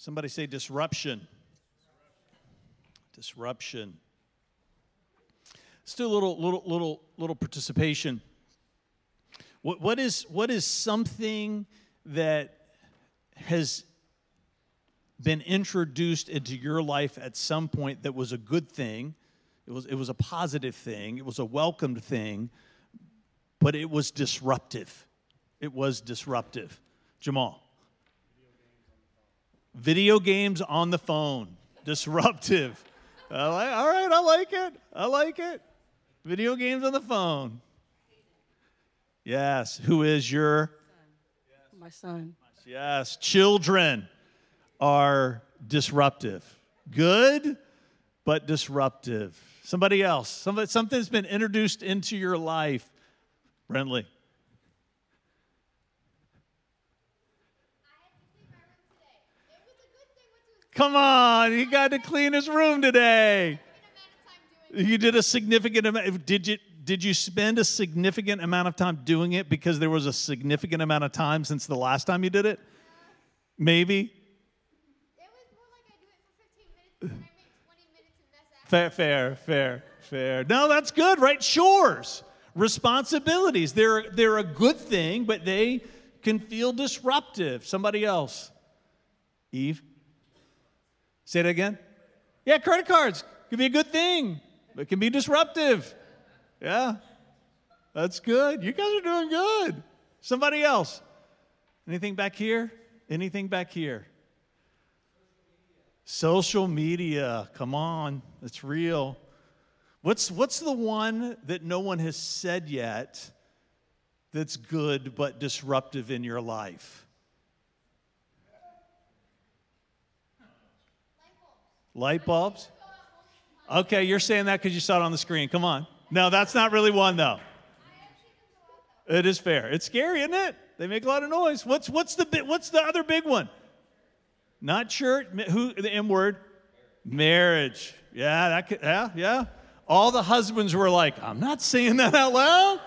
Somebody say disruption. Disruption. Let's do a little, little, little, little participation. What, what is what is something that has been introduced into your life at some point that was a good thing? It was it was a positive thing. It was a welcomed thing, but it was disruptive. It was disruptive. Jamal. Video games on the phone. Disruptive. I like, all right, I like it. I like it. Video games on the phone. Yes. Who is your? My son. Yes. Children are disruptive. Good, but disruptive. Somebody else. Somebody, something's been introduced into your life. Brentley. Come on, he got to clean his room today. You did a significant amount. Did you did you spend a significant amount of time doing it because there was a significant amount of time since the last time you did it? Maybe. Fair, fair, fair, fair. No, that's good, right? Chores, responsibilities. They're they're a good thing, but they can feel disruptive. Somebody else. Eve. Say it again. Yeah, credit cards can be a good thing, but can be disruptive. Yeah, that's good. You guys are doing good. Somebody else. Anything back here? Anything back here? Social media. Come on, it's real. What's, what's the one that no one has said yet that's good but disruptive in your life? Light bulbs? Okay, you're saying that because you saw it on the screen. Come on. No, that's not really one, though. It is fair. It's scary, isn't it? They make a lot of noise. What's, what's, the, what's the other big one? Not church. Who, the M word? Marriage. Yeah, that could, yeah, yeah. All the husbands were like, I'm not saying that out loud.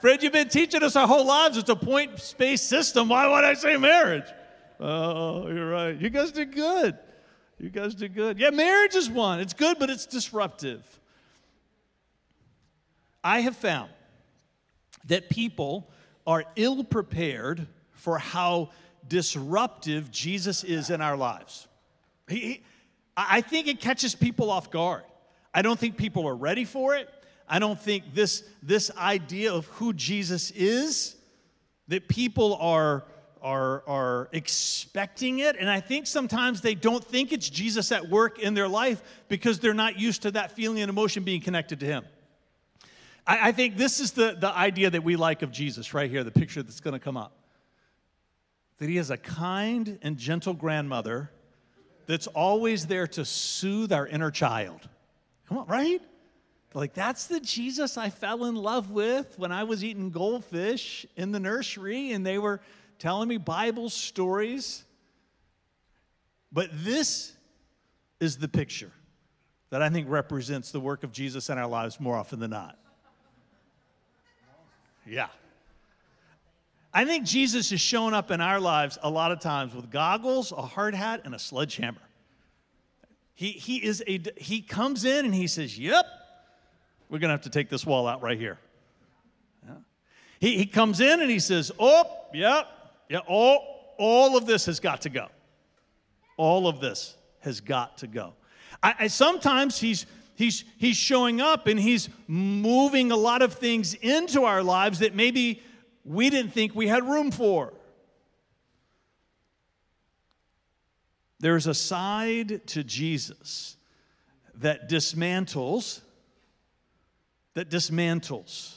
Fred, you've been teaching us our whole lives it's a point space system. Why would I say marriage? Oh, you're right. You guys did good. You guys did good. Yeah, marriage is one. It's good, but it's disruptive. I have found that people are ill prepared for how disruptive Jesus is in our lives. He, he, I think it catches people off guard. I don't think people are ready for it. I don't think this, this idea of who Jesus is, that people are are, are expecting it. And I think sometimes they don't think it's Jesus at work in their life because they're not used to that feeling and emotion being connected to Him. I, I think this is the, the idea that we like of Jesus right here, the picture that's going to come up. That He is a kind and gentle grandmother that's always there to soothe our inner child. Come on, right? Like, that's the Jesus I fell in love with when I was eating goldfish in the nursery, and they were telling me Bible stories. But this is the picture that I think represents the work of Jesus in our lives more often than not. Yeah. I think Jesus has shown up in our lives a lot of times with goggles, a hard hat, and a sledgehammer. He, he, is a, he comes in and he says, Yep, we're going to have to take this wall out right here. Yeah. He, he comes in and he says, Oh, yep, yeah, all, all of this has got to go. All of this has got to go. I, I, sometimes he's, he's, he's showing up and he's moving a lot of things into our lives that maybe we didn't think we had room for. There's a side to Jesus that dismantles, that dismantles.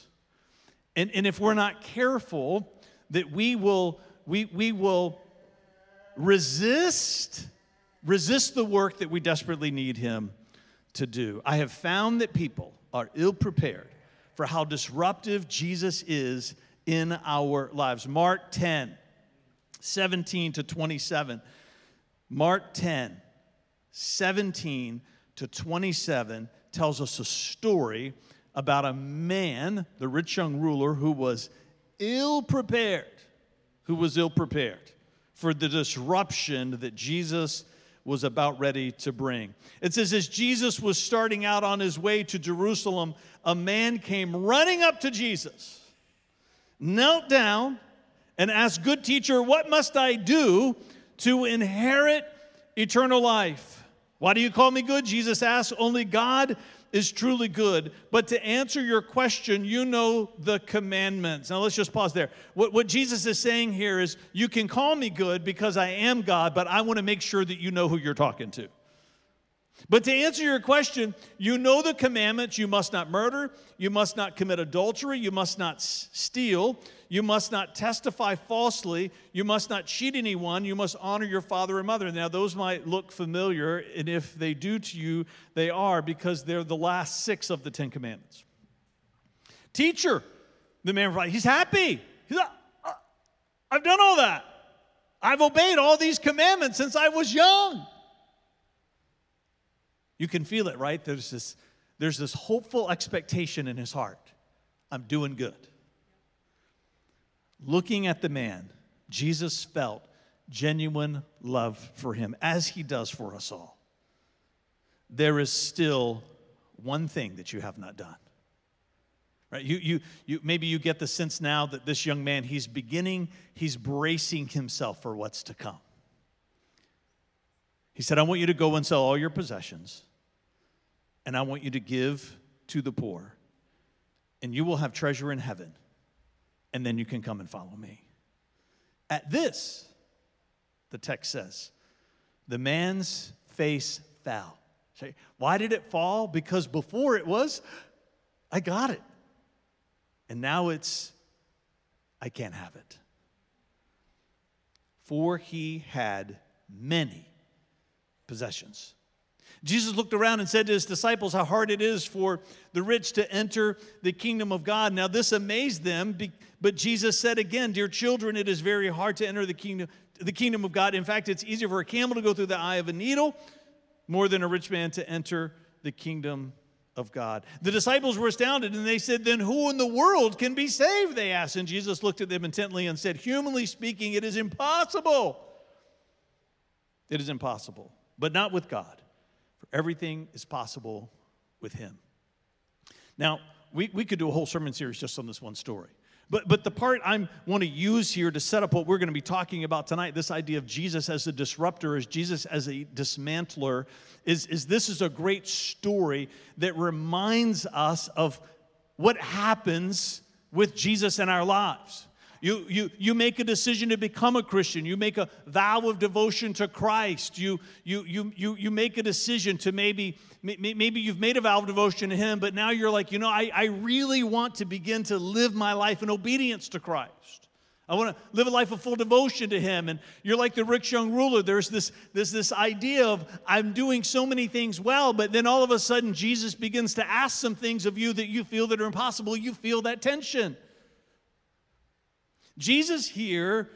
And, and if we're not careful, that we will we, we will resist resist the work that we desperately need him to do. I have found that people are ill prepared for how disruptive Jesus is in our lives. Mark 10, 17 to 27. Mark 10, 17 to 27 tells us a story about a man, the rich young ruler, who was ill prepared who was ill prepared for the disruption that Jesus was about ready to bring. It says, as Jesus was starting out on his way to Jerusalem, a man came running up to Jesus, knelt down, and asked, Good teacher, what must I do to inherit eternal life? Why do you call me good? Jesus asked. Only God is truly good. But to answer your question, you know the commandments. Now let's just pause there. What, what Jesus is saying here is you can call me good because I am God, but I want to make sure that you know who you're talking to. But to answer your question, you know the commandments you must not murder, you must not commit adultery, you must not steal, you must not testify falsely, you must not cheat anyone, you must honor your father and mother. Now, those might look familiar, and if they do to you, they are because they're the last six of the Ten Commandments. Teacher, the man replied, he's happy. He's uh, I've done all that. I've obeyed all these commandments since I was young. You can feel it, right? There's this, there's this hopeful expectation in his heart. I'm doing good. Looking at the man, Jesus felt genuine love for him, as he does for us all. There is still one thing that you have not done. Right? You, you, you, maybe you get the sense now that this young man, he's beginning, he's bracing himself for what's to come. He said, I want you to go and sell all your possessions, and I want you to give to the poor, and you will have treasure in heaven and then you can come and follow me. At this, the text says, the man's face fell. Say, why did it fall? Because before it was, I got it. And now it's, I can't have it. For he had many possessions. Jesus looked around and said to his disciples how hard it is for the rich to enter the kingdom of God. Now, this amazed them, but Jesus said again, Dear children, it is very hard to enter the kingdom, the kingdom of God. In fact, it's easier for a camel to go through the eye of a needle more than a rich man to enter the kingdom of God. The disciples were astounded and they said, Then who in the world can be saved? They asked. And Jesus looked at them intently and said, Humanly speaking, it is impossible. It is impossible, but not with God. Everything is possible with him. Now, we, we could do a whole sermon series just on this one story. But, but the part I want to use here to set up what we're going to be talking about tonight, this idea of Jesus as a disruptor, as Jesus as a dismantler, is, is this is a great story that reminds us of what happens with Jesus in our lives. You, you, you make a decision to become a Christian. You make a vow of devotion to Christ. You, you, you, you, you make a decision to maybe, maybe you've made a vow of devotion to Him, but now you're like, you know, I, I really want to begin to live my life in obedience to Christ. I want to live a life of full devotion to Him. And you're like the rich young ruler. There's this, this, this idea of I'm doing so many things well, but then all of a sudden Jesus begins to ask some things of you that you feel that are impossible. You feel that tension. Jesus here,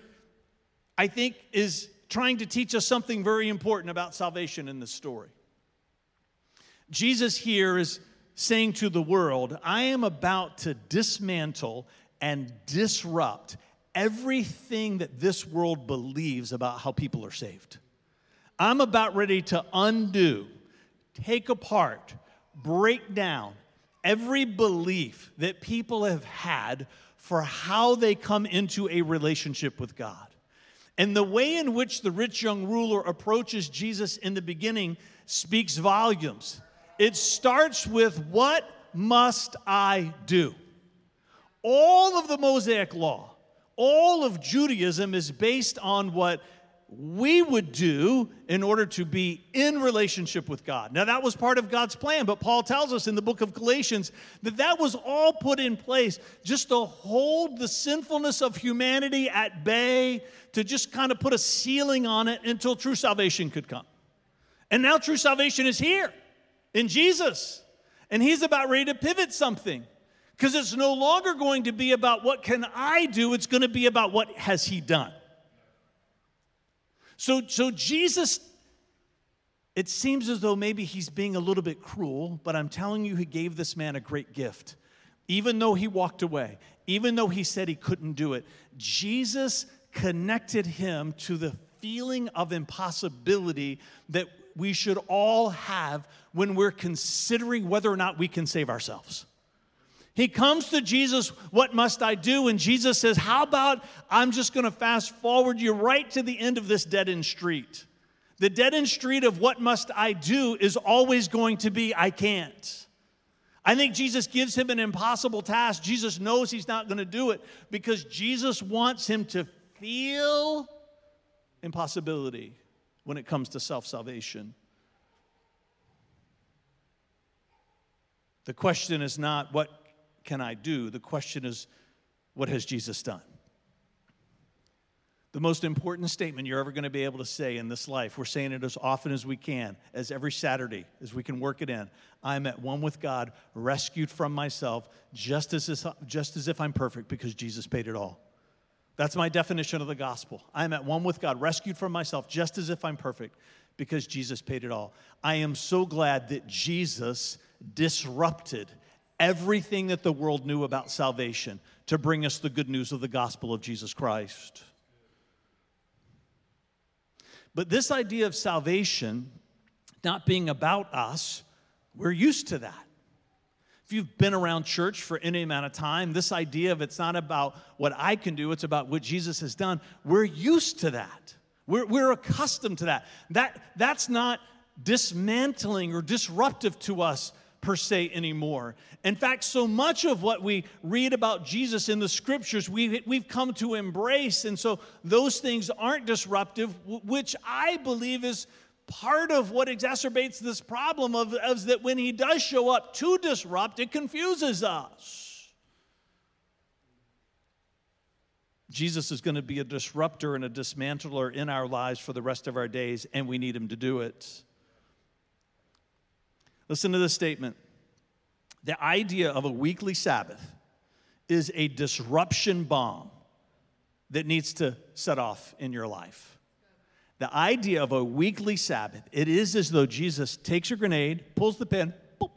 I think, is trying to teach us something very important about salvation in this story. Jesus here is saying to the world, I am about to dismantle and disrupt everything that this world believes about how people are saved. I'm about ready to undo, take apart, break down every belief that people have had for how they come into a relationship with God. And the way in which the rich young ruler approaches Jesus in the beginning speaks volumes. It starts with, What must I do? All of the Mosaic law, all of Judaism is based on what we would do in order to be in relationship with God. Now, that was part of God's plan, but Paul tells us in the book of Galatians that that was all put in place just to hold the sinfulness of humanity at bay, to just kind of put a ceiling on it until true salvation could come. And now true salvation is here in Jesus, and He's about ready to pivot something. Because it's no longer going to be about what can I do, it's going to be about what has He done. So, so Jesus, it seems as though maybe he's being a little bit cruel, but I'm telling you, he gave this man a great gift. Even though he walked away, even though he said he couldn't do it, Jesus connected him to the feeling of impossibility that we should all have when we're considering whether or not we can save ourselves. He comes to Jesus, What must I do? And Jesus says, How about I'm just going to fast forward you right to the end of this dead end street? The dead end street of what must I do is always going to be, I can't. I think Jesus gives him an impossible task. Jesus knows he's not going to do it because Jesus wants him to feel impossibility when it comes to self salvation. The question is not, what can I do? The question is, what has Jesus done? The most important statement you're ever going to be able to say in this life, we're saying it as often as we can, as every Saturday, as we can work it in. I'm at one with God, rescued from myself, just as, just as if I'm perfect because Jesus paid it all. That's my definition of the gospel. I am at one with God, rescued from myself, just as if I'm perfect, because Jesus paid it all. I am so glad that Jesus disrupted everything that the world knew about salvation to bring us the good news of the gospel of Jesus Christ. But this idea of salvation not being about us, we're used to that. If you've been around church for any amount of time, this idea of it's not about what I can do, it's about what Jesus has done, we're used to that. We're, we're accustomed to that. that. That's not dismantling or disruptive to us per se anymore. In fact, so much of what we read about Jesus in the scriptures, we, we've come to embrace. And so those things aren't disruptive, which I believe is part of what exacerbates this problem of, of that when he does show up to disrupt, it confuses us. Jesus is going to be a disruptor and a dismantler in our lives for the rest of our days, and we need him to do it. Listen to this statement. The idea of a weekly Sabbath is a disruption bomb that needs to set off in your life the idea of a weekly Sabbath, it is as though Jesus takes your grenade, pulls the pin, boom,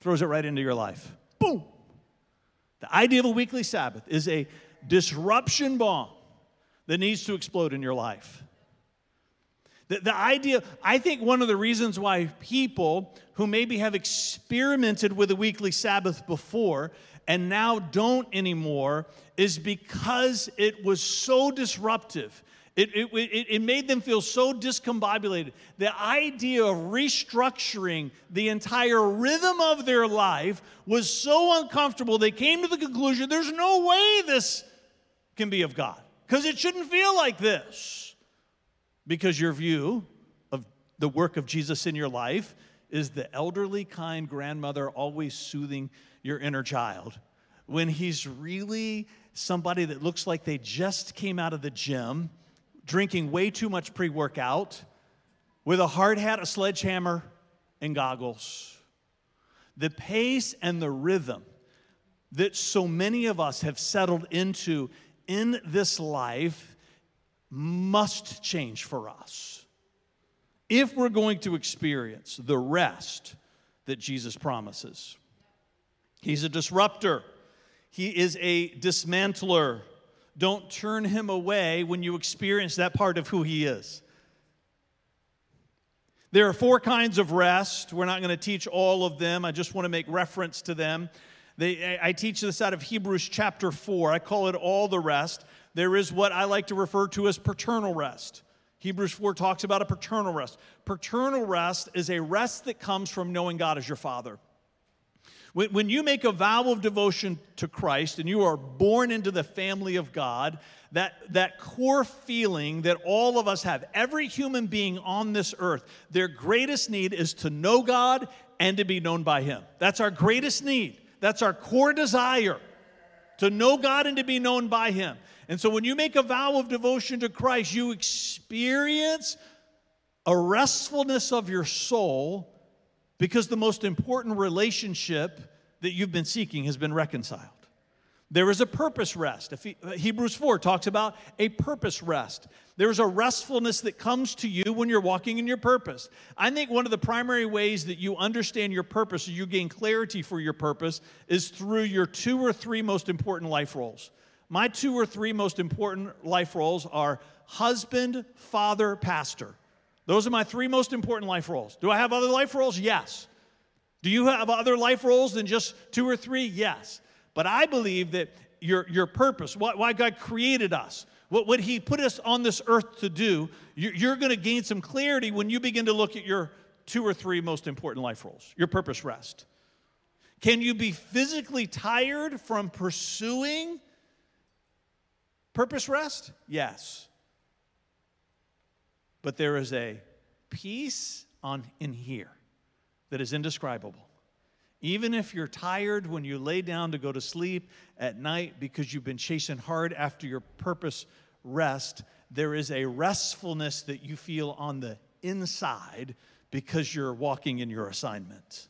throws it right into your life. Boom. The idea of a weekly Sabbath is a disruption bomb that needs to explode in your life. The, the idea, I think one of the reasons why people who maybe have experimented with a weekly Sabbath before and now don't anymore is because it was so disruptive it, it, it, it, made them feel so discombobulated. The idea of restructuring the entire rhythm of their life was so uncomfortable, they came to the conclusion there's no way this can be of God, because it shouldn't feel like this. Because your view of the work of Jesus in your life is the elderly, kind grandmother always soothing your inner child when he's really somebody that looks like they just came out of the gym drinking way too much pre workout with a hard hat, a sledgehammer, and goggles. The pace and the rhythm that so many of us have settled into in this life must change for us if we're going to experience the rest that Jesus promises. He's a disruptor, He is a dismantler. Don't turn him away when you experience that part of who he is. There are four kinds of rest. We're not going to teach all of them. I just want to make reference to them. They, I teach this out of Hebrews chapter 4. I call it all the rest. There is what I like to refer to as paternal rest. Hebrews 4 talks about a paternal rest. Paternal rest is a rest that comes from knowing God as your father. When, you make a vow of devotion to Christ and you are born into the family of God, that, that core feeling that all of us have, every human being on this earth, their greatest need is to know God and to be known by Him. That's our greatest need. That's our core desire to know God and to be known by Him. And so when you make a vow of devotion to Christ, you experience a restfulness of your soul because the most important relationship that you've been seeking has been reconciled. There is a purpose rest. Hebrews 4 talks about a purpose rest. There's a restfulness that comes to you when you're walking in your purpose. I think one of the primary ways that you understand your purpose or you gain clarity for your purpose is through your two or three most important life roles. My two or three most important life roles are husband, father, pastor. Those are my three most important life roles. Do I have other life roles? Yes. Do you have other life roles than just two or three? Yes. But I believe that your, your purpose, why God created us, what, what He put us on this earth to do, you're, you're going to gain some clarity when you begin to look at your two or three most important life roles. Your purpose rest. Can you be physically tired from pursuing purpose rest? Yes. But there is a peace on in here that is indescribable. Even if you're tired when you lay down to go to sleep at night because you've been chasing hard after your purpose rest, there is a restfulness that you feel on the inside because you're walking in your assignment.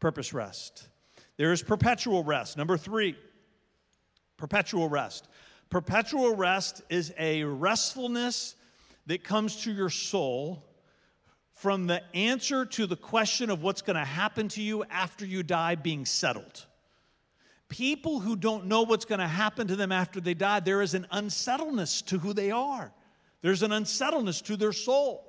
Purpose rest. There is perpetual rest. Number three, perpetual rest. Perpetual rest is a restfulness that comes to your soul from the answer to the question of what's going to happen to you after you die being settled. People who don't know what's going to happen to them after they die, there is an unsettledness to who they are. There's an unsettledness to their soul.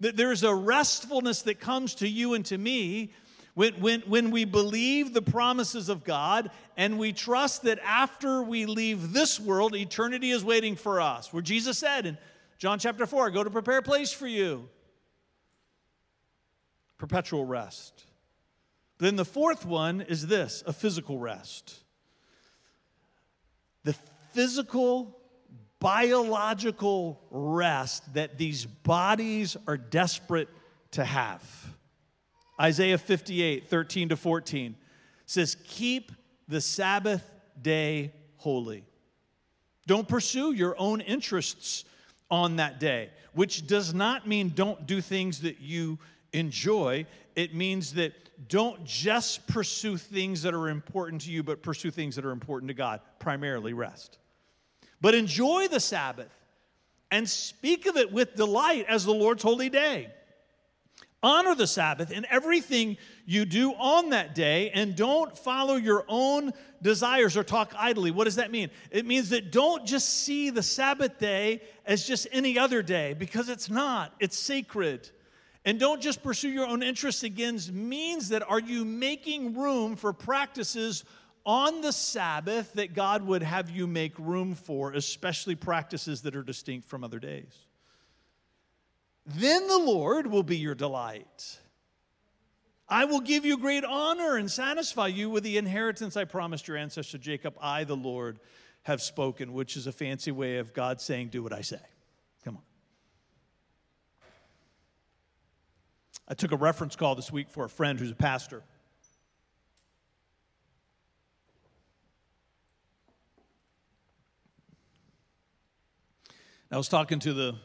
That There's a restfulness that comes to you and to me when, when, when we believe the promises of God and we trust that after we leave this world, eternity is waiting for us. Where Jesus said in John chapter 4, go to prepare a place for you. Perpetual rest. Then the fourth one is this a physical rest. The physical, biological rest that these bodies are desperate to have. Isaiah 58, 13 to 14 says, Keep the Sabbath day holy. Don't pursue your own interests on that day, which does not mean don't do things that you enjoy. It means that don't just pursue things that are important to you, but pursue things that are important to God, primarily rest. But enjoy the Sabbath and speak of it with delight as the Lord's holy day. Honor the Sabbath in everything you do on that day and don't follow your own desires or talk idly. What does that mean? It means that don't just see the Sabbath day as just any other day because it's not, it's sacred. And don't just pursue your own interests again means that are you making room for practices on the Sabbath that God would have you make room for, especially practices that are distinct from other days? Then the Lord will be your delight. I will give you great honor and satisfy you with the inheritance I promised your ancestor Jacob. I, the Lord, have spoken, which is a fancy way of God saying, Do what I say. Come on. I took a reference call this week for a friend who's a pastor. I was talking to the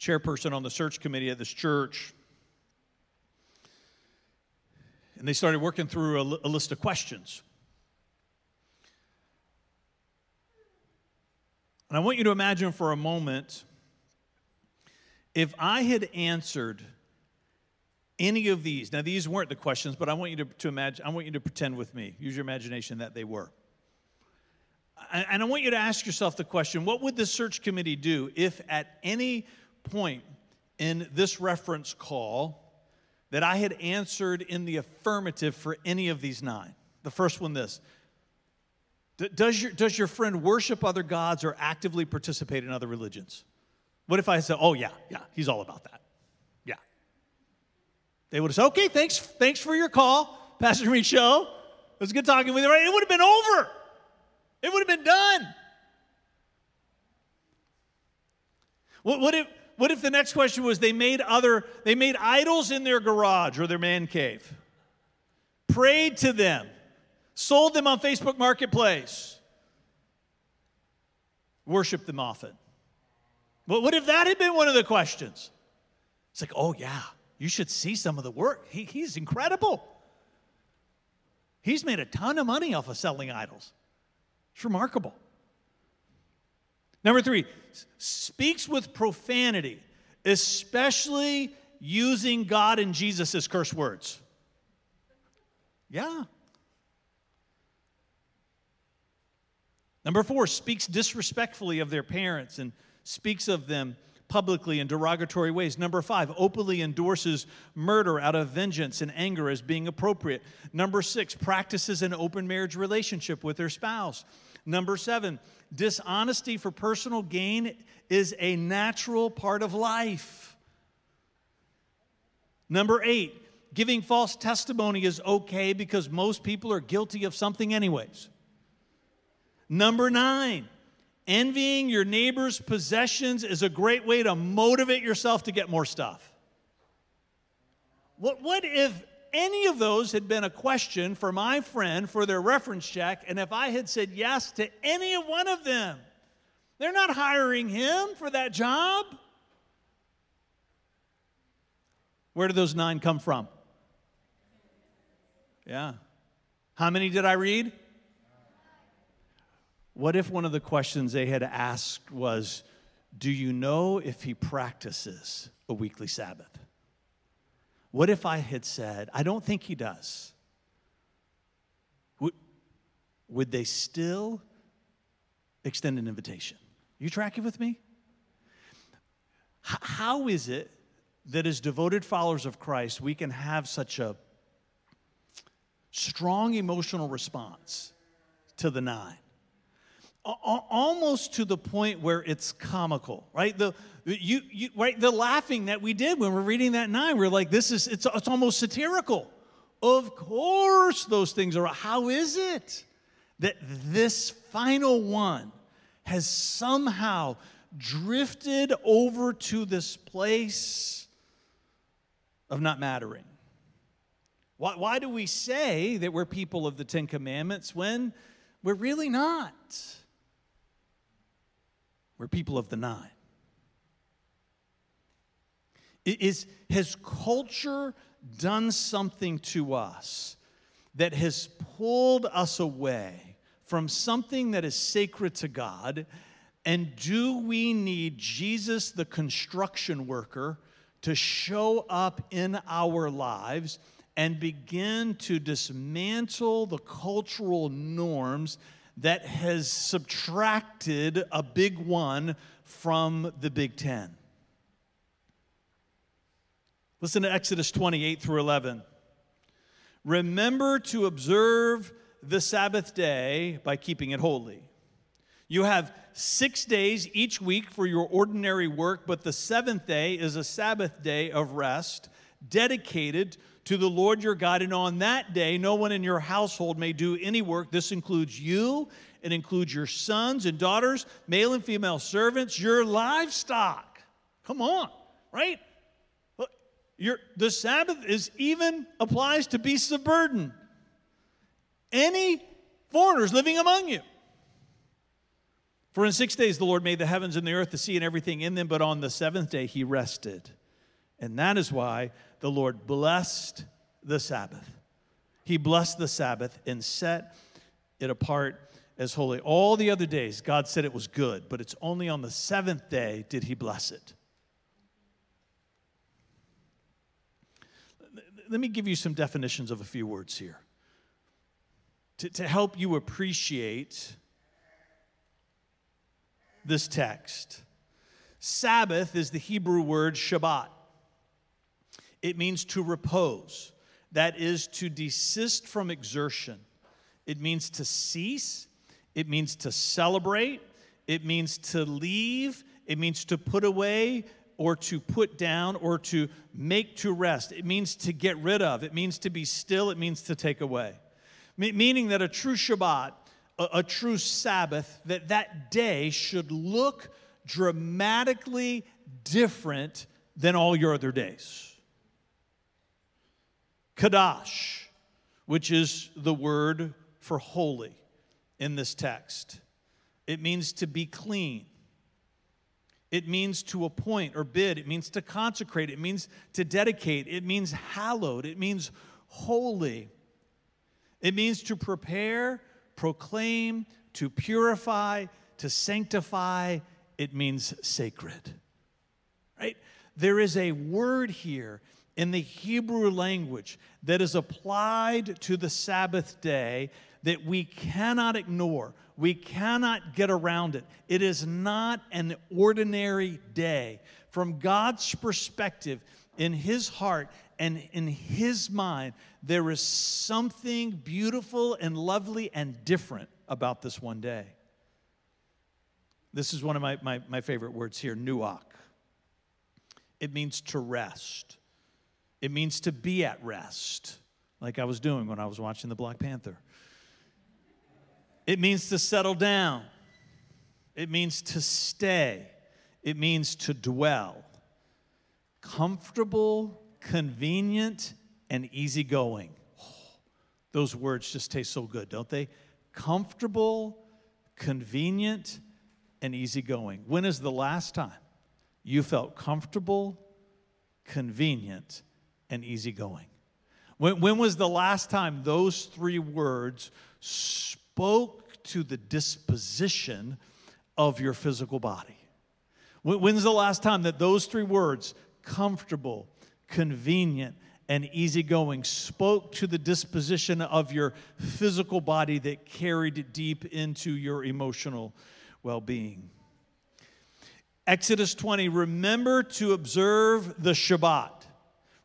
chairperson on the search committee at this church. And they started working through a, a list of questions. And I want you to imagine for a moment if I had answered any of these. Now, these weren't the questions, but I want you to, to imagine, I want you to pretend with me, use your imagination that they were. And I want you to ask yourself the question what would the search committee do if at any point in this reference call that I had answered in the affirmative for any of these nine. The first one this does your, does your friend worship other gods or actively participate in other religions? What if I said, oh, yeah, yeah, he's all about that? Yeah. They would have said, okay, thanks, thanks for your call, Pastor Michaud. It was good talking with you. right? It would have been over, it would have been done. What, what, if, what if the next question was they made other they made idols in their garage or their man cave? Prayed to them, sold them on Facebook Marketplace, worshiped them often. But what if that had been one of the questions? It's like, oh yeah, you should see some of the work. He, he's incredible. He's made a ton of money off of selling idols. It's remarkable. Number three, speaks with profanity, especially using God and Jesus as curse words. Yeah. Number four, speaks disrespectfully of their parents and speaks of them publicly in derogatory ways. Number five, openly endorses murder out of vengeance and anger as being appropriate. Number six, practices an open marriage relationship with their spouse. Number seven, dishonesty for personal gain is a natural part of life. Number eight, giving false testimony is okay because most people are guilty of something, anyways. Number nine, envying your neighbor's possessions is a great way to motivate yourself to get more stuff. What, what if any of those had been a question for my friend for their reference check, and if I had said yes to any one of them? They're not hiring him for that job. Where did those nine come from? Yeah. How many did I read? What if one of the questions they had asked was, Do you know if he practices a weekly Sabbath? What if I had said, I don't think he does? Would, would they still extend an invitation? You tracking with me? H- how is it that as devoted followers of Christ, we can have such a strong emotional response to the nine? Almost to the point where it's comical, right? The you, you right the laughing that we did when we're reading that nine, we're like, this is it's it's almost satirical. Of course, those things are. How is it that this final one has somehow drifted over to this place of not mattering? Why, why do we say that we're people of the Ten Commandments when we're really not? We're people of the nine. Is, has culture done something to us that has pulled us away from something that is sacred to God? And do we need Jesus, the construction worker, to show up in our lives and begin to dismantle the cultural norms that has subtracted a big one from the Big Ten. Listen to Exodus 28 through 11. Remember to observe the Sabbath day by keeping it holy. You have six days each week for your ordinary work, but the seventh day is a Sabbath day of rest dedicated to the Lord your God. And on that day, no one in your household may do any work. This includes you, it includes your sons and daughters, male and female servants, your livestock. Come on, right? Your, the Sabbath is even applies to beasts of burden. Any foreigners living among you. For in six days the Lord made the heavens and the earth, the sea, and everything in them, but on the seventh day he rested. And that is why the Lord blessed the Sabbath. He blessed the Sabbath and set it apart as holy. All the other days, God said it was good, but it's only on the seventh day did He bless it. Let me give you some definitions of a few words here to, to help you appreciate this text. Sabbath is the Hebrew word Shabbat. It means to repose, that is, to desist from exertion. It means to cease, it means to celebrate, it means to leave, it means to put away or to put down or to make to rest. It means to get rid of, it means to be still, it means to take away. meaning that a true Shabbat, a, a true Sabbath, that that day should look dramatically different than all your other days. Kadash, which is the word for holy in this text. It means to be clean. It means to appoint or bid. It means to consecrate. It means to dedicate. It means hallowed. It means holy. It means to prepare, proclaim, to purify, to sanctify. It means sacred. Right? There is a word here in the Hebrew language that is applied to the Sabbath day that we cannot ignore. We cannot get around it. It is not an ordinary day. From God's perspective, in His heart and in His mind, there is something beautiful and lovely and different about this one day. This is one of my, my, my favorite words here, nuach. It means to rest. It means to be at rest, like I was doing when I was watching the Black Panther. It means to settle down. It means to stay. It means to dwell. Comfortable, convenient, and easygoing. Oh, those words just taste so good, don't they? Comfortable, convenient, and easygoing. When is the last time you felt comfortable, convenient, and easygoing? When, when was the last time those three words spoke to the disposition of your physical body? When, when's the last time that those three words, comfortable, convenient, and easygoing, spoke to the disposition of your physical body that carried deep into your emotional well being? Exodus 20, remember to observe the Shabbat.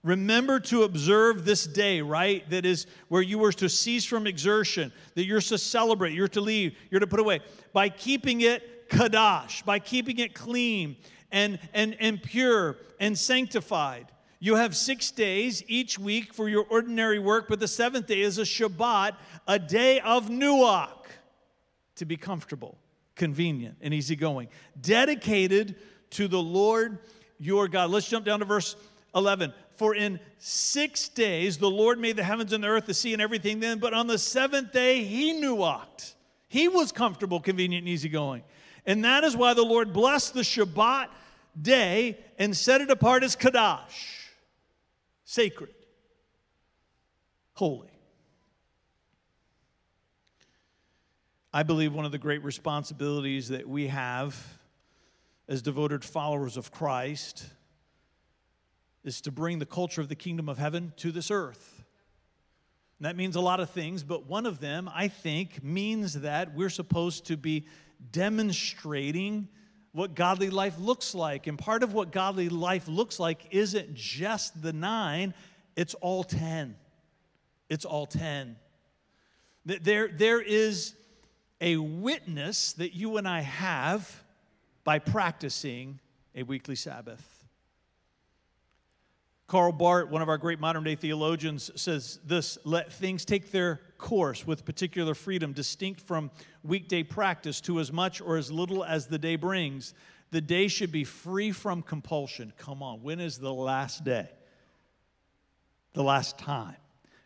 Remember to observe this day, right? That is where you were to cease from exertion, that you're to celebrate, you're to leave, you're to put away. By keeping it kadash, by keeping it clean and, and, and pure and sanctified. You have six days each week for your ordinary work, but the seventh day is a Shabbat, a day of Nuach, to be comfortable, convenient, and easygoing, dedicated to the Lord your God. Let's jump down to verse 11. For in six days the Lord made the heavens and the earth, the sea, and everything then, but on the seventh day he nuached. He was comfortable, convenient, and easygoing. And that is why the Lord blessed the Shabbat day and set it apart as Kadash, sacred, holy. I believe one of the great responsibilities that we have as devoted followers of Christ is to bring the culture of the kingdom of heaven to this earth. And that means a lot of things, but one of them, I think, means that we're supposed to be demonstrating what godly life looks like. And part of what godly life looks like isn't just the nine, it's all 10. It's all 10. There, there is a witness that you and I have by practicing a weekly Sabbath. Karl Barth, one of our great modern day theologians, says this let things take their course with particular freedom, distinct from weekday practice, to as much or as little as the day brings. The day should be free from compulsion. Come on, when is the last day? The last time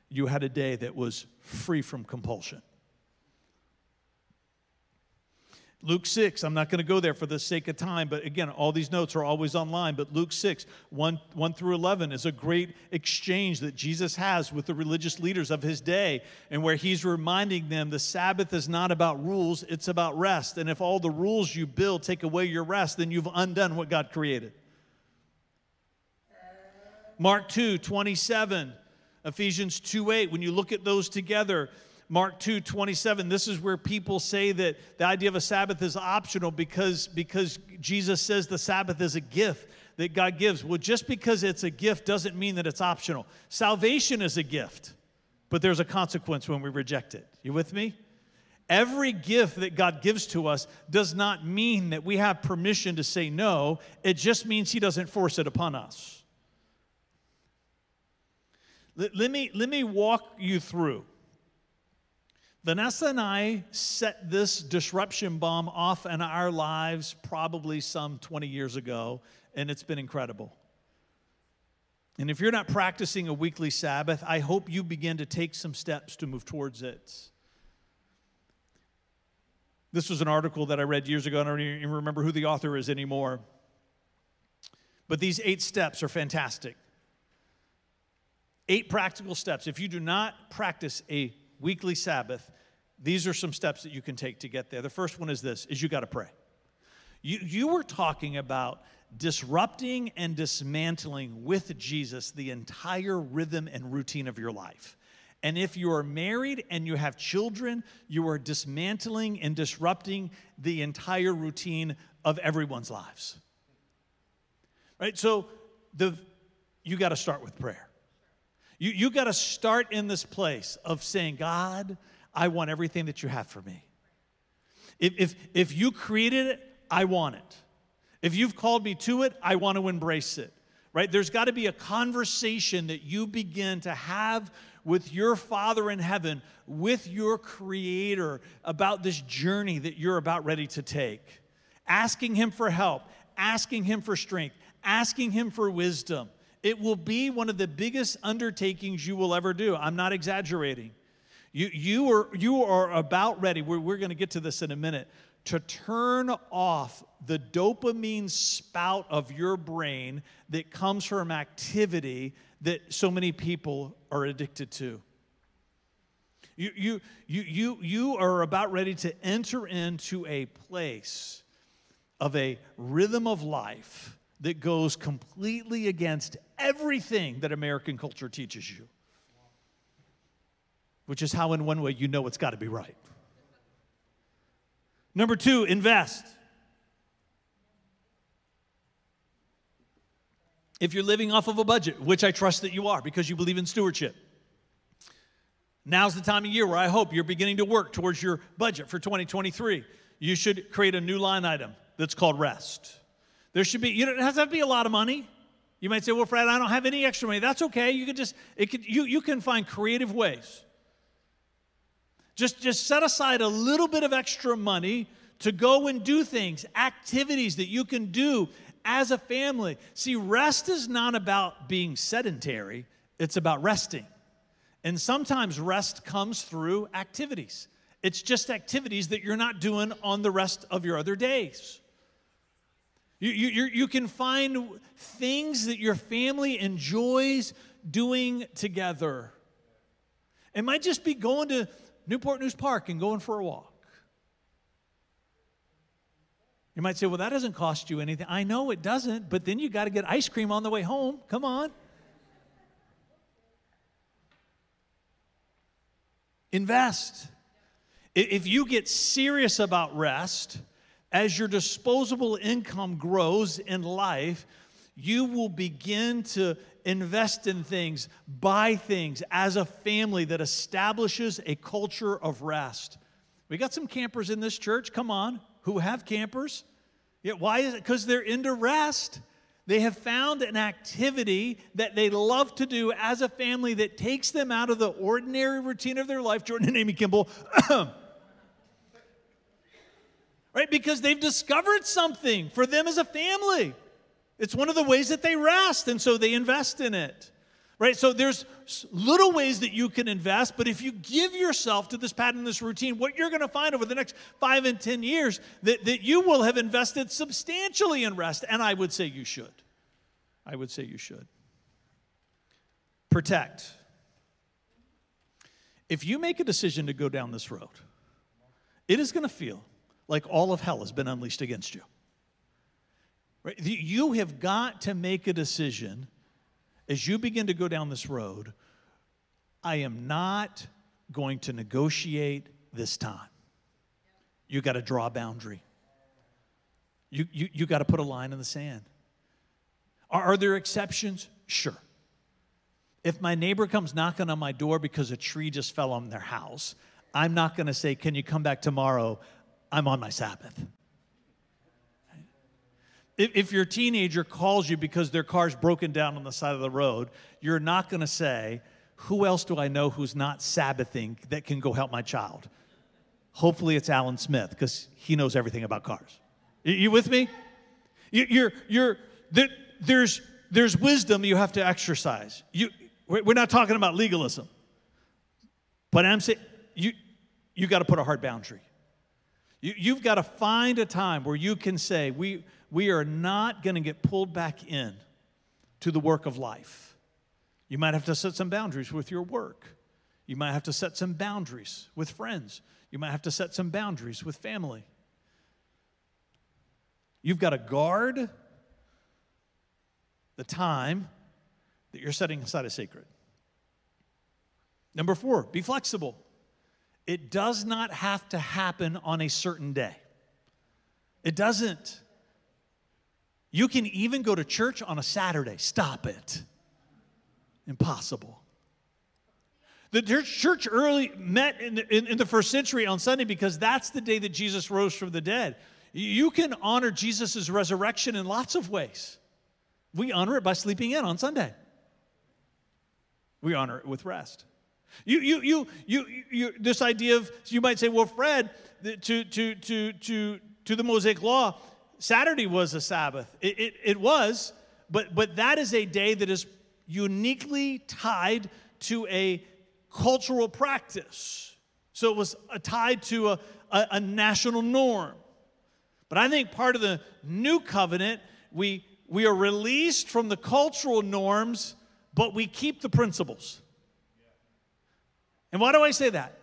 you had a day that was free from compulsion? Luke 6, I'm not going to go there for the sake of time, but again, all these notes are always online. But Luke 6, 1, 1 through 11, is a great exchange that Jesus has with the religious leaders of his day, and where he's reminding them the Sabbath is not about rules, it's about rest. And if all the rules you build take away your rest, then you've undone what God created. Mark 2, 27, Ephesians 2, 8, when you look at those together, Mark 2 27, this is where people say that the idea of a Sabbath is optional because, because Jesus says the Sabbath is a gift that God gives. Well, just because it's a gift doesn't mean that it's optional. Salvation is a gift, but there's a consequence when we reject it. You with me? Every gift that God gives to us does not mean that we have permission to say no, it just means He doesn't force it upon us. Let, let me, let me walk you through Vanessa and I set this disruption bomb off in our lives probably some 20 years ago, and it's been incredible. And if you're not practicing a weekly Sabbath, I hope you begin to take some steps to move towards it. This was an article that I read years ago. and I don't even remember who the author is anymore. But these eight steps are fantastic. Eight practical steps. If you do not practice a weekly Sabbath, these are some steps that you can take to get there. The first one is this is you got to pray. You, you were talking about disrupting and dismantling with Jesus the entire rhythm and routine of your life. And if you are married and you have children, you are dismantling and disrupting the entire routine of everyone's lives. Right? So the you got to start with prayer. You, you got to start in this place of saying, God, I want everything that you have for me. If, if, if you created it, I want it. If you've called me to it, I want to embrace it. Right? There's got to be a conversation that you begin to have with your Father in heaven, with your Creator about this journey that you're about ready to take. Asking Him for help, asking Him for strength, asking Him for wisdom. It will be one of the biggest undertakings you will ever do. I'm not exaggerating. You, you, are, you are about ready, we're, we're going to get to this in a minute, to turn off the dopamine spout of your brain that comes from activity that so many people are addicted to. You, you, you, you, you are about ready to enter into a place of a rhythm of life that goes completely against everything that American culture teaches you, which is how, in one way, you know it's got to be right. Number two, invest. If you're living off of a budget, which I trust that you are because you believe in stewardship, now's the time of year where I hope you're beginning to work towards your budget for 2023. You should create a new line item that's called rest. There should be, you it has to be a lot of money. You might say, well, Fred, I don't have any extra money. That's okay. You can just, it could, you, you can find creative ways. Just, just set aside a little bit of extra money to go and do things, activities that you can do as a family. See, rest is not about being sedentary, it's about resting. And sometimes rest comes through activities. It's just activities that you're not doing on the rest of your other days. You, you, you can find things that your family enjoys doing together. It might just be going to Newport News Park and going for a walk. You might say, well, that doesn't cost you anything. I know it doesn't, but then you got to get ice cream on the way home. Come on. Invest. If you get serious about rest, as your disposable income grows in life, you will begin to invest in things, buy things as a family that establishes a culture of rest. We got some campers in this church, come on, who have campers. Yeah, why is it? Because they're into rest. They have found an activity that they love to do as a family that takes them out of the ordinary routine of their life. Jordan and Amy Kimball. right? Because they've discovered something for them as a family. It's one of the ways that they rest, and so they invest in it. Right? So there's little ways that you can invest, but if you give yourself to this pattern, this routine, what you're going to find over the next five and 10 years, that, that you will have invested substantially in rest. And I would say you should. I would say you should. Protect. If you make a decision to go down this road, it is going to feel like all of hell has been unleashed against you. Right? You have got to make a decision as you begin to go down this road. I am not going to negotiate this time. You got to draw a boundary. You, you, you got to put a line in the sand. Are, are there exceptions? Sure. If my neighbor comes knocking on my door because a tree just fell on their house, I'm not going to say, Can you come back tomorrow? I'm on my Sabbath. If, your teenager calls you because their car's broken down on the side of the road, you're not going to say, Who else do I know who's not Sabbathing that can go help my child? Hopefully, it's Alan Smith because he knows everything about cars. You with me? You're, you're, there, there's, there's wisdom you have to exercise. You, we're not talking about legalism, but I'm saying you, you got to put a hard boundary. You, you've got to find a time where you can say, we, we are not going to get pulled back in to the work of life. You might have to set some boundaries with your work. You might have to set some boundaries with friends. You might have to set some boundaries with family. You've got to guard the time that you're setting aside as sacred. Number four, be flexible. It does not have to happen on a certain day. It doesn't. You can even go to church on a Saturday. Stop it. Impossible. The church early met in the, in, in the first century on Sunday because that's the day that Jesus rose from the dead. You can honor Jesus' resurrection in lots of ways. We honor it by sleeping in on Sunday. We honor it with rest. You, you, you, you, you, this idea of, you might say, well, Fred, to, to, to, to, to the Mosaic law, Saturday was a Sabbath. It, it, it was, but, but that is a day that is uniquely tied to a cultural practice. So it was tied to a, a, a national norm. But I think part of the new covenant, we, we are released from the cultural norms, but we keep the principles. And why do I say that?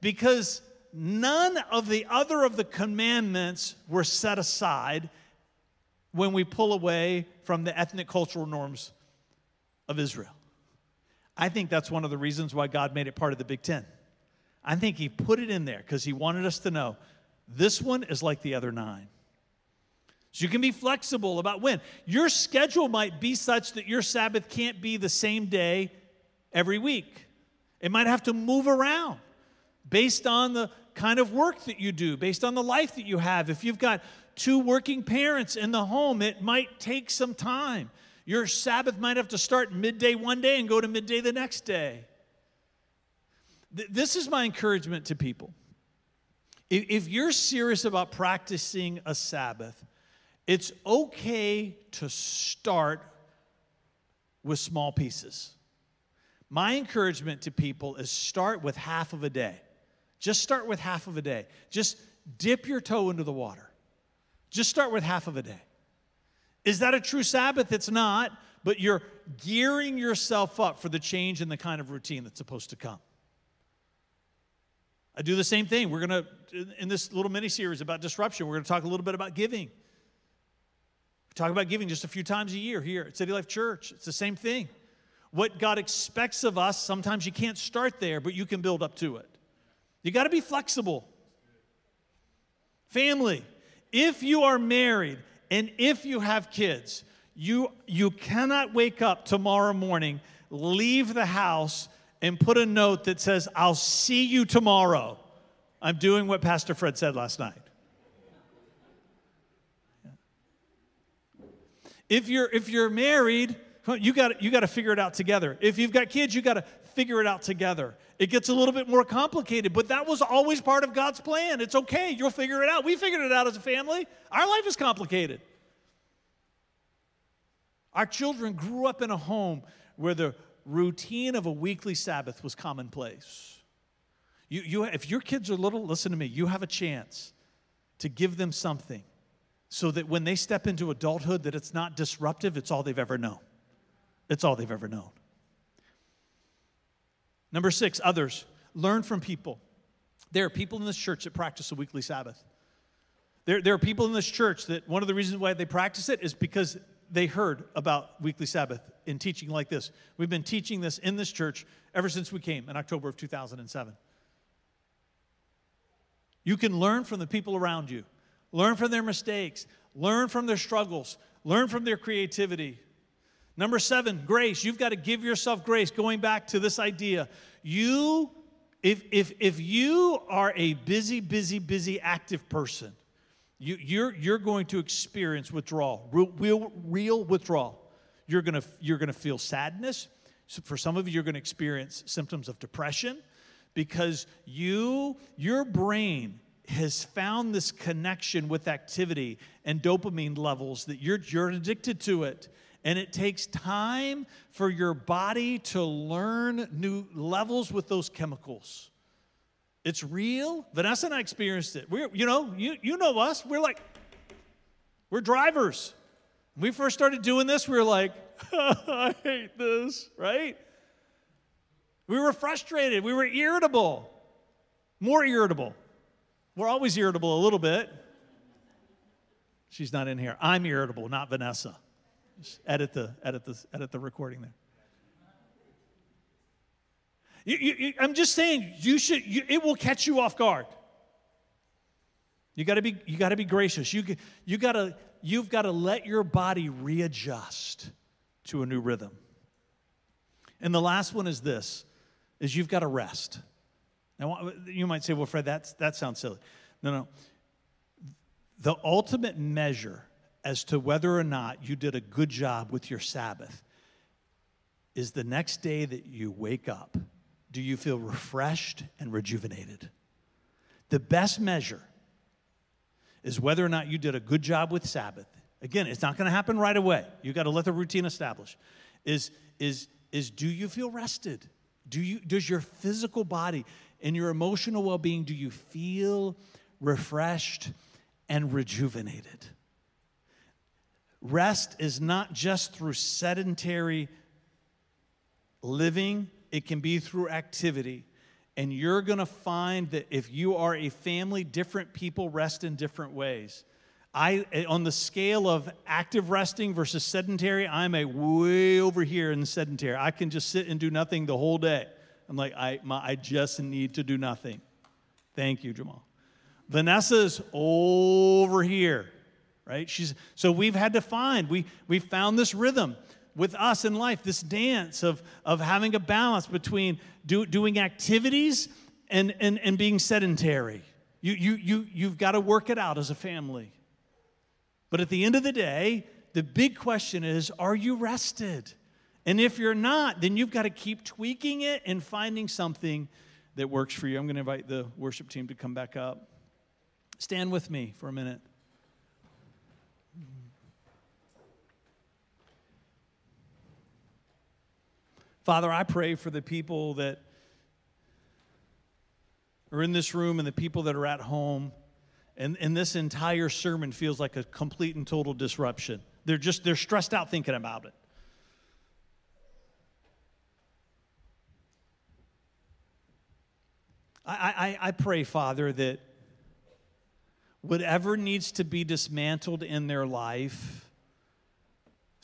Because none of the other of the commandments were set aside when we pull away from the ethnic cultural norms of Israel. I think that's one of the reasons why God made it part of the Big Ten. I think He put it in there because He wanted us to know this one is like the other nine. So you can be flexible about when. Your schedule might be such that your Sabbath can't be the same day every week. It might have to move around based on the kind of work that you do, based on the life that you have. If you've got two working parents in the home, it might take some time. Your Sabbath might have to start midday one day and go to midday the next day. This is my encouragement to people. If you're serious about practicing a Sabbath, it's okay to start with small pieces. My encouragement to people is start with half of a day. Just start with half of a day. Just dip your toe into the water. Just start with half of a day. Is that a true Sabbath? It's not, but you're gearing yourself up for the change in the kind of routine that's supposed to come. I do the same thing. We're going to, in this little mini series about disruption, we're going to talk a little bit about giving. We talk about giving just a few times a year here at City Life Church. It's the same thing. What God expects of us, sometimes you can't start there, but you can build up to it. You got to be flexible. Family, if you are married and if you have kids, you, you cannot wake up tomorrow morning, leave the house, and put a note that says, I'll see you tomorrow. I'm doing what Pastor Fred said last night. If you're, if you're married, you got you got to figure it out together. If you've got kids, you got to figure it out together. It gets a little bit more complicated, but that was always part of God's plan. It's okay, you'll figure it out. We figured it out as a family. Our life is complicated. Our children grew up in a home where the routine of a weekly Sabbath was commonplace. You, you, if your kids are little, listen to me, you have a chance to give them something so that when they step into adulthood that it's not disruptive, it's all they've ever known. It's all they've ever known. Number six, others. Learn from people. There are people in this church that practice a weekly Sabbath. There, there are people in this church that one of the reasons why they practice it is because they heard about weekly Sabbath in teaching like this. We've been teaching this in this church ever since we came in October of 2007. You can learn from the people around you, learn from their mistakes, learn from their struggles, learn from their creativity, Number seven, grace. You've got to give yourself grace. Going back to this idea, you, if, if, if you are a busy, busy, busy, active person, you, you're, you're going to experience withdrawal, real, real, real withdrawal. You're going to, you're going to feel sadness. So for some of you, you're going to experience symptoms of depression because you, your brain has found this connection with activity and dopamine levels that you're, you're addicted to it and it takes time for your body to learn new levels with those chemicals. It's real. Vanessa and I experienced it. We're, you know, you, you know us. We're like, we're drivers. When we first started doing this, we were like, I hate this, right? We were frustrated. We were irritable, more irritable. We're always irritable a little bit. She's not in here. I'm irritable, not Vanessa. Just edit the, edit the, edit the recording there. You, you, I'm just saying, you should, you, it will catch you off guard. You got to be you got to be gracious. You you got to you've got to let your body readjust to a new rhythm. And the last one is this is you've got to rest. Now you might say, "Well, Fred, that's that sounds silly." No, no. The ultimate measure as to whether or not you did a good job with your Sabbath is the next day that you wake up, do you feel refreshed and rejuvenated? The best measure is whether or not you did a good job with Sabbath. Again, it's not going to happen right away. You got to let the routine establish. Is is is do you feel rested? Do you does your physical body and your emotional well-being do you feel refreshed and rejuvenated? Rest is not just through sedentary living, it can be through activity. And you're going to find that if you are a family, different people rest in different ways. I on the scale of active resting versus sedentary, I'm a way over here in sedentary. I can just sit and do nothing the whole day. I'm like, I, my, I just need to do nothing. Thank you, Jamal. Vanessa's over here, right? She's so we've had to find we we found this rhythm with us in life, this dance of, of having a balance between do, doing activities and, and, and being sedentary. You, you, you, you've got to work it out as a family. But at the end of the day, the big question is are you rested? And if you're not, then you've got to keep tweaking it and finding something that works for you. I'm going to invite the worship team to come back up. Stand with me for a minute. Father, I pray for the people that are in this room and the people that are at home. And, and this entire sermon feels like a complete and total disruption. They're just, they're stressed out thinking about it. I, I, I pray, Father, that whatever needs to be dismantled in their life,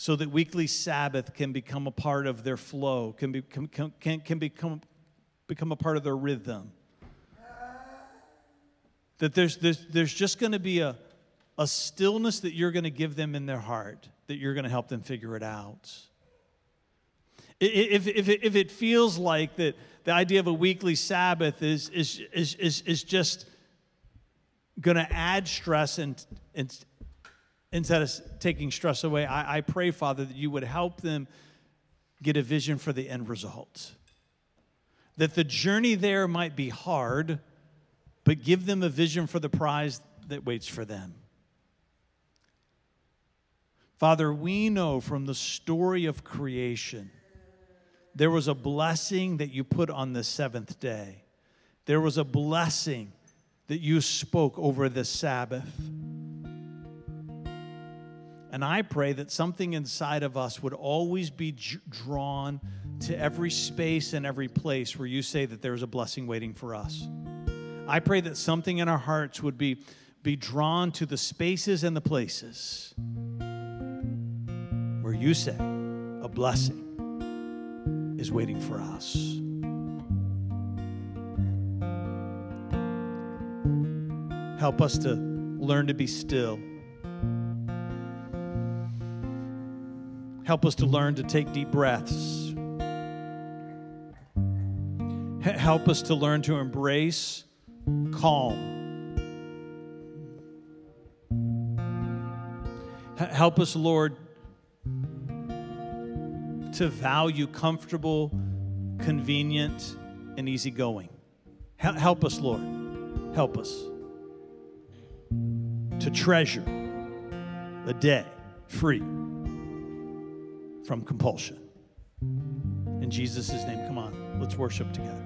so that weekly Sabbath can become a part of their flow, can, become, can, can become, become a part of their rhythm. That there's, there's, there's just going to be a, a stillness that you're going to give them in their heart, that you're going to help them figure it out. If, if, if it feels like that the idea of a weekly Sabbath is, is, is, is, is just going to add stress and, and, instead of taking stress away, I, I pray, Father, that you would help them get a vision for the end result. That the journey there might be hard, but give them a vision for the prize that waits for them. Father, we know from the story of creation, there was a blessing that you put on the seventh day. There was a blessing that you spoke over the Sabbath. And I pray that something inside of us would always be drawn to every space and every place where you say that there's a blessing waiting for us. I pray that something in our hearts would be, be drawn to the spaces and the places where you say a blessing is waiting for us. Help us to learn to be still Help us to learn to take deep breaths. Help us to learn to embrace calm. Help us, Lord, to value comfortable, convenient, and easygoing. Help us, Lord. Help us to treasure a day free from compulsion. In Jesus' name, come on, let's worship together.